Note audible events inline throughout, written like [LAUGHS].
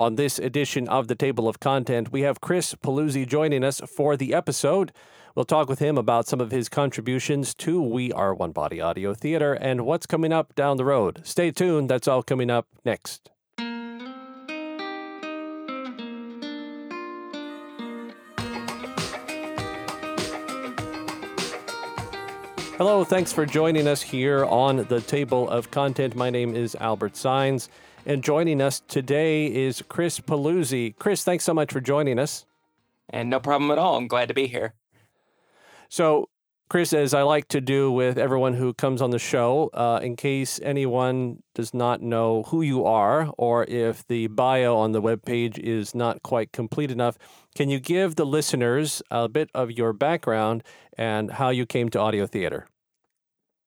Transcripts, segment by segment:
On this edition of the Table of Content, we have Chris Paluzzi joining us for the episode. We'll talk with him about some of his contributions to We Are One Body Audio Theater and what's coming up down the road. Stay tuned, that's all coming up next. Hello, thanks for joining us here on the Table of Content. My name is Albert Signs, and joining us today is Chris Paluzzi. Chris, thanks so much for joining us. And no problem at all. I'm glad to be here. So, Chris, as I like to do with everyone who comes on the show, uh, in case anyone does not know who you are or if the bio on the webpage is not quite complete enough, can you give the listeners a bit of your background and how you came to audio theater?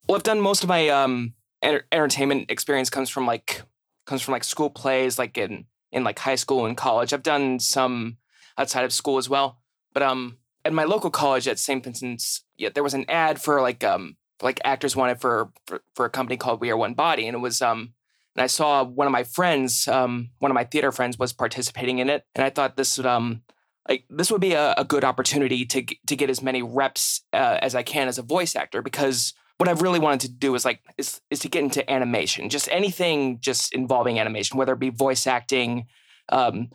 Well, I've done most of my um, enter- entertainment experience comes from like comes from like school plays, like in in like high school and college. I've done some outside of school as well, but um, at my local college at St. Vincent's, yeah, there was an ad for like um like actors wanted for, for for a company called We Are One Body, and it was um and I saw one of my friends, um, one of my theater friends was participating in it, and I thought this would um like this would be a, a good opportunity to to get as many reps uh, as I can as a voice actor because what I've really wanted to do is like is is to get into animation, just anything just involving animation, whether it be voice acting, um,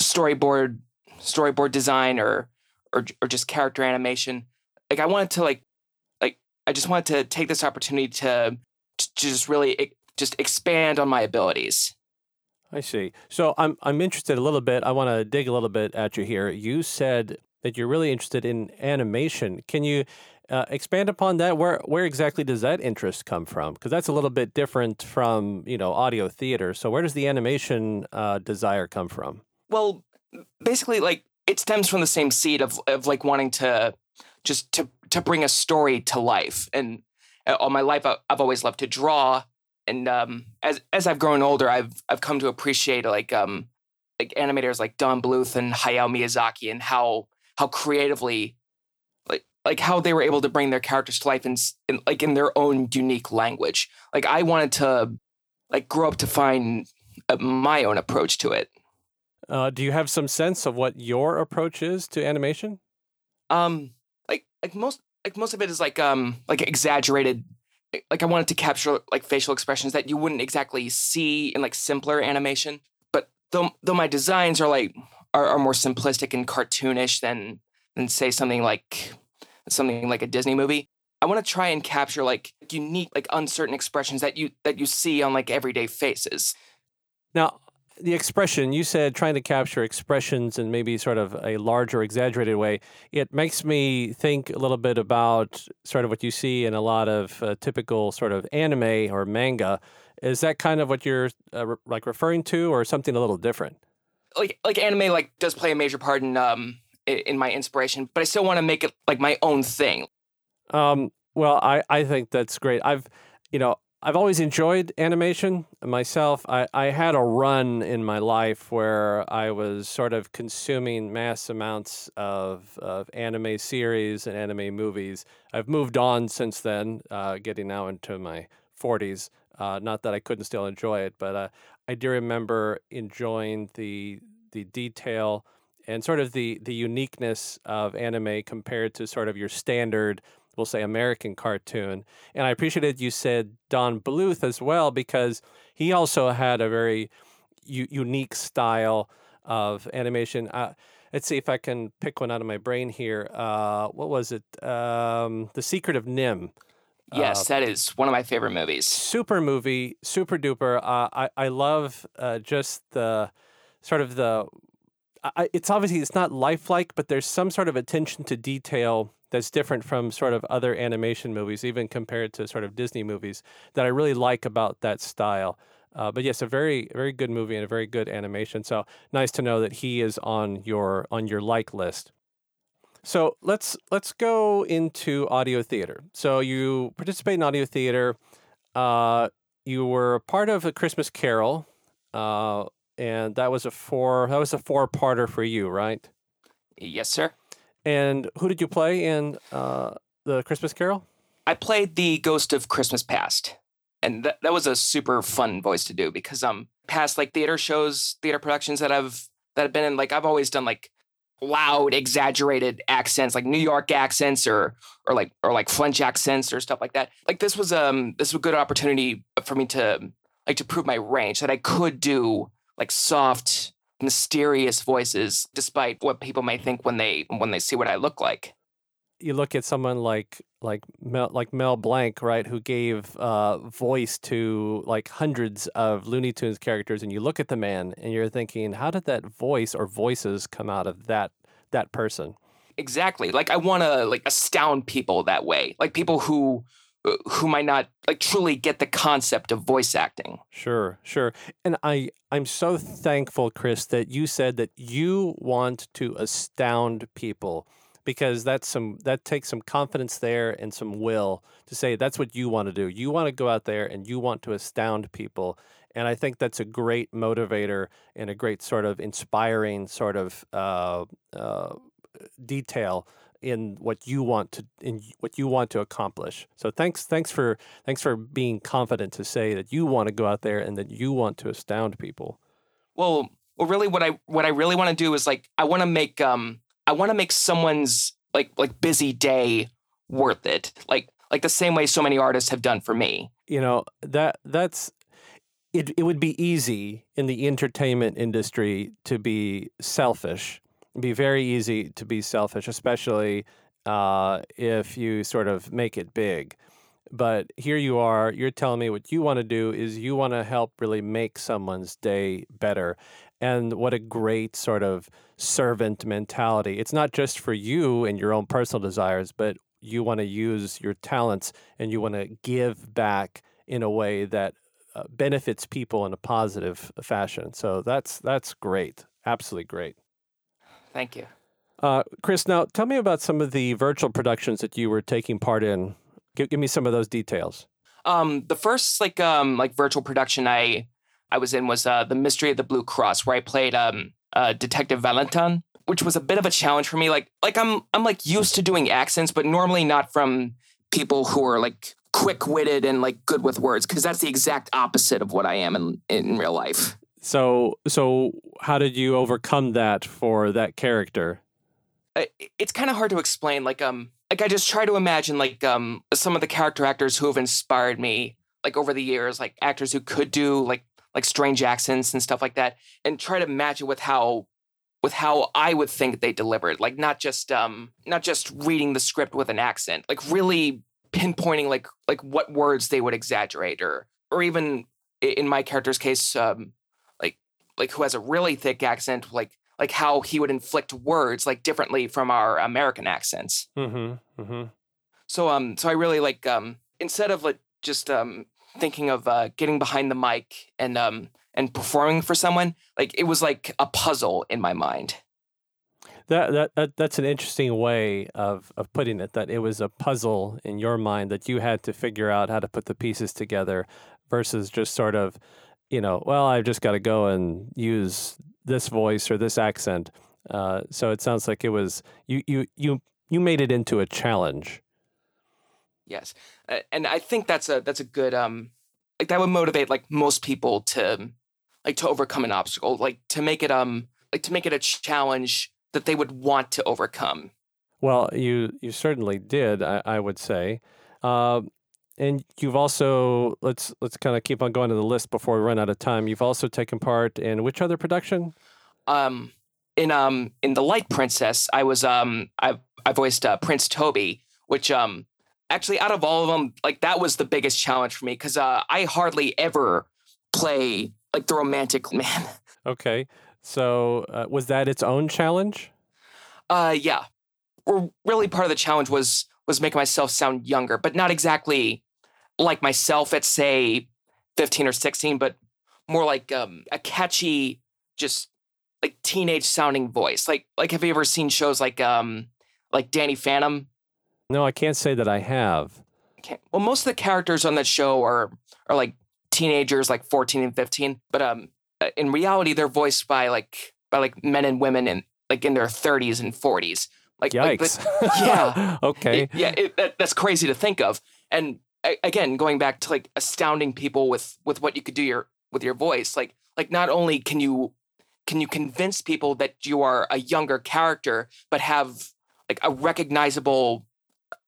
storyboard storyboard design, or or or just character animation. Like I wanted to like like I just wanted to take this opportunity to to just really just expand on my abilities. I see. So I'm I'm interested a little bit. I want to dig a little bit at you here. You said that you're really interested in animation. Can you uh, expand upon that? Where where exactly does that interest come from? Because that's a little bit different from you know audio theater. So where does the animation uh, desire come from? Well, basically, like it stems from the same seed of of like wanting to just to to bring a story to life. And uh, all my life, I've always loved to draw and um, as as I've grown older, I've I've come to appreciate like um, like animators like Don Bluth and Hayao Miyazaki and how how creatively like how they were able to bring their characters to life in, in like in their own unique language. Like I wanted to like grow up to find uh, my own approach to it. Uh, do you have some sense of what your approach is to animation? Um, like like most like most of it is like um like exaggerated like I wanted to capture like facial expressions that you wouldn't exactly see in like simpler animation. But though though my designs are like are, are more simplistic and cartoonish than than say something like something like a Disney movie, I want to try and capture like unique, like uncertain expressions that you that you see on like everyday faces. Now, the expression you said trying to capture expressions in maybe sort of a larger exaggerated way it makes me think a little bit about sort of what you see in a lot of uh, typical sort of anime or manga is that kind of what you're uh, re- like referring to or something a little different like like anime like does play a major part in um in my inspiration but i still want to make it like my own thing um well i i think that's great i've you know I've always enjoyed animation myself. I, I had a run in my life where I was sort of consuming mass amounts of, of anime series and anime movies. I've moved on since then, uh, getting now into my 40s. Uh, not that I couldn't still enjoy it, but uh, I do remember enjoying the the detail and sort of the the uniqueness of anime compared to sort of your standard we'll say American cartoon. And I appreciated you said Don Bluth as well because he also had a very u- unique style of animation. Uh, let's see if I can pick one out of my brain here. Uh, what was it? Um, the Secret of NIMH. Yes, uh, that is one of my favorite movies. Super movie, super duper. Uh, I I love uh, just the sort of the. I, it's obviously it's not lifelike, but there's some sort of attention to detail that's different from sort of other animation movies, even compared to sort of Disney movies, that I really like about that style. Uh, but yes, a very very good movie and a very good animation. So nice to know that he is on your on your like list. So let's let's go into audio theater. So you participate in audio theater. Uh, you were part of a Christmas Carol, uh, and that was a four that was a four parter for you, right? Yes, sir. And who did you play in uh, the Christmas Carol? I played the Ghost of Christmas Past, and that, that was a super fun voice to do because um past like theater shows, theater productions that I've that have been in, like I've always done like loud, exaggerated accents, like New York accents or or like or like French accents or stuff like that. Like this was um this was a good opportunity for me to like to prove my range that I could do like soft, mysterious voices, despite what people may think when they when they see what I look like. You look at someone like like Mel, like Mel Blanc, right, who gave uh, voice to like hundreds of Looney Tunes characters, and you look at the man and you're thinking, how did that voice or voices come out of that that person? Exactly. Like I want to like astound people that way, like people who who might not like truly get the concept of voice acting. Sure, sure. And I I'm so thankful Chris that you said that you want to astound people because that's some that takes some confidence there and some will to say that's what you want to do. You want to go out there and you want to astound people. And I think that's a great motivator and a great sort of inspiring sort of uh, uh, detail in what you want to in what you want to accomplish. So thanks thanks for thanks for being confident to say that you want to go out there and that you want to astound people. Well, well really what I what I really want to do is like I want to make um I want to make someone's like like busy day worth it. Like like the same way so many artists have done for me. You know, that that's it it would be easy in the entertainment industry to be selfish be very easy to be selfish, especially uh, if you sort of make it big. But here you are, you're telling me what you want to do is you want to help really make someone's day better. And what a great sort of servant mentality. It's not just for you and your own personal desires, but you want to use your talents and you want to give back in a way that uh, benefits people in a positive fashion. So that's that's great. Absolutely great. Thank you. Uh, Chris, now tell me about some of the virtual productions that you were taking part in. Give, give me some of those details. Um, the first like um like virtual production I I was in was uh, the Mystery of the Blue Cross, where I played um uh, Detective Valentin, which was a bit of a challenge for me. Like like I'm I'm like used to doing accents, but normally not from people who are like quick witted and like good with words, because that's the exact opposite of what I am in in real life. So, so how did you overcome that for that character? It's kind of hard to explain. Like, um, like I just try to imagine like um some of the character actors who have inspired me like over the years, like actors who could do like like strange accents and stuff like that, and try to match it with how with how I would think they delivered. Like not just um not just reading the script with an accent, like really pinpointing like like what words they would exaggerate or or even in my character's case um like who has a really thick accent, like like how he would inflict words like differently from our American accents. Mm-hmm, mm-hmm. So um, so I really like um, instead of like just um thinking of uh, getting behind the mic and um and performing for someone, like it was like a puzzle in my mind. That, that that that's an interesting way of of putting it. That it was a puzzle in your mind that you had to figure out how to put the pieces together, versus just sort of you know, well, I've just got to go and use this voice or this accent. Uh, so it sounds like it was you you you you made it into a challenge. Yes, and I think that's a that's a good um like that would motivate like most people to like to overcome an obstacle like to make it um like to make it a challenge that they would want to overcome. Well, you you certainly did, I, I would say. Uh, and you've also let's let's kind of keep on going to the list before we run out of time. You've also taken part in which other production? Um, in um in the Light Princess, I was um I I voiced uh, Prince Toby, which um actually out of all of them, like that was the biggest challenge for me because uh, I hardly ever play like the romantic [LAUGHS] man. Okay, so uh, was that its own challenge? Uh, yeah. Or really, part of the challenge was was making myself sound younger, but not exactly like myself at say 15 or 16, but more like um, a catchy, just like teenage sounding voice. Like like have you ever seen shows like um like Danny Phantom? No, I can't say that I have. Okay. Well, most of the characters on that show are are like teenagers, like 14 and 15, but um in reality they're voiced by like by like men and women in like in their 30s and 40s. Like, Yikes. Like, [LAUGHS] yeah. okay. It, yeah. It, that, that's crazy to think of. And again, going back to like astounding people with with what you could do your with your voice, like like not only can you can you convince people that you are a younger character, but have like a recognizable,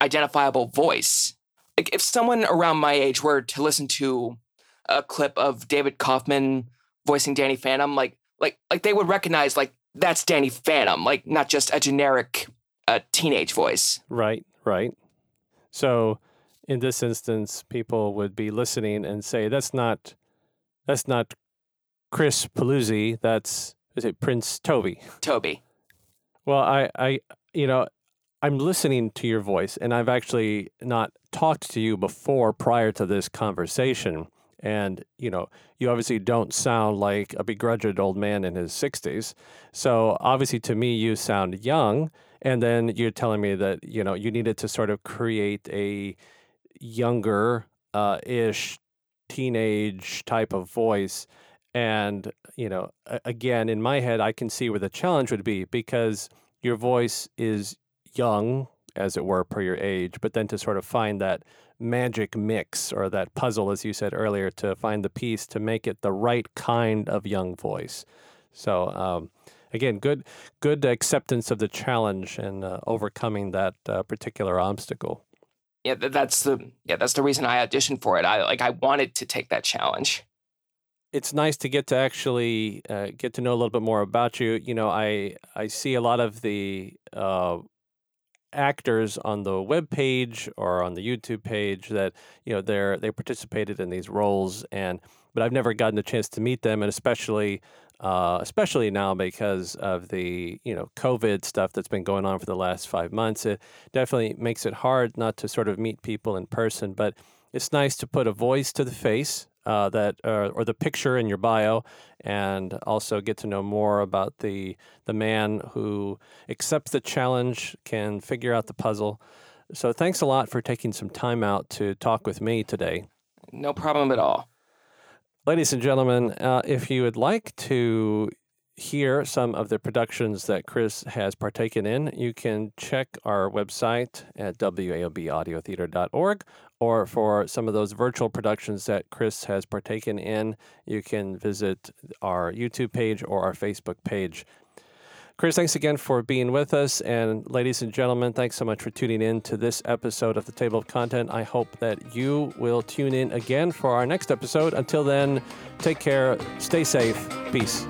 identifiable voice. Like if someone around my age were to listen to a clip of David Kaufman voicing Danny Phantom, like like like they would recognize like that's Danny Phantom, like not just a generic uh, teenage voice. Right, right. So in this instance, people would be listening and say, "That's not, that's not Chris Paluzzi. That's is it Prince Toby?" Toby. Well, I, I, you know, I'm listening to your voice, and I've actually not talked to you before prior to this conversation. And, you know, you obviously don't sound like a begrudged old man in his 60s. So, obviously, to me, you sound young. And then you're telling me that, you know, you needed to sort of create a younger uh, ish teenage type of voice. And, you know, again, in my head, I can see where the challenge would be because your voice is young, as it were, per your age, but then to sort of find that magic mix or that puzzle, as you said earlier, to find the piece to make it the right kind of young voice. So, um, again, good good acceptance of the challenge and uh, overcoming that uh, particular obstacle yeah, that's the yeah, that's the reason I auditioned for it. I like I wanted to take that challenge. It's nice to get to actually uh, get to know a little bit more about you. You know, I I see a lot of the uh, actors on the web page or on the YouTube page that you know they're they participated in these roles and but I've never gotten a chance to meet them and especially uh, especially now because of the you know COVID stuff that's been going on for the last five months. It definitely makes it hard not to sort of meet people in person, but it's nice to put a voice to the face uh, that uh, or the picture in your bio, and also get to know more about the the man who accepts the challenge, can figure out the puzzle. So thanks a lot for taking some time out to talk with me today. No problem at all. Ladies and gentlemen, uh, if you would like to hear some of the productions that Chris has partaken in, you can check our website at waobaudiotheater.org. Or for some of those virtual productions that Chris has partaken in, you can visit our YouTube page or our Facebook page. Chris, thanks again for being with us. And ladies and gentlemen, thanks so much for tuning in to this episode of the Table of Content. I hope that you will tune in again for our next episode. Until then, take care, stay safe, peace.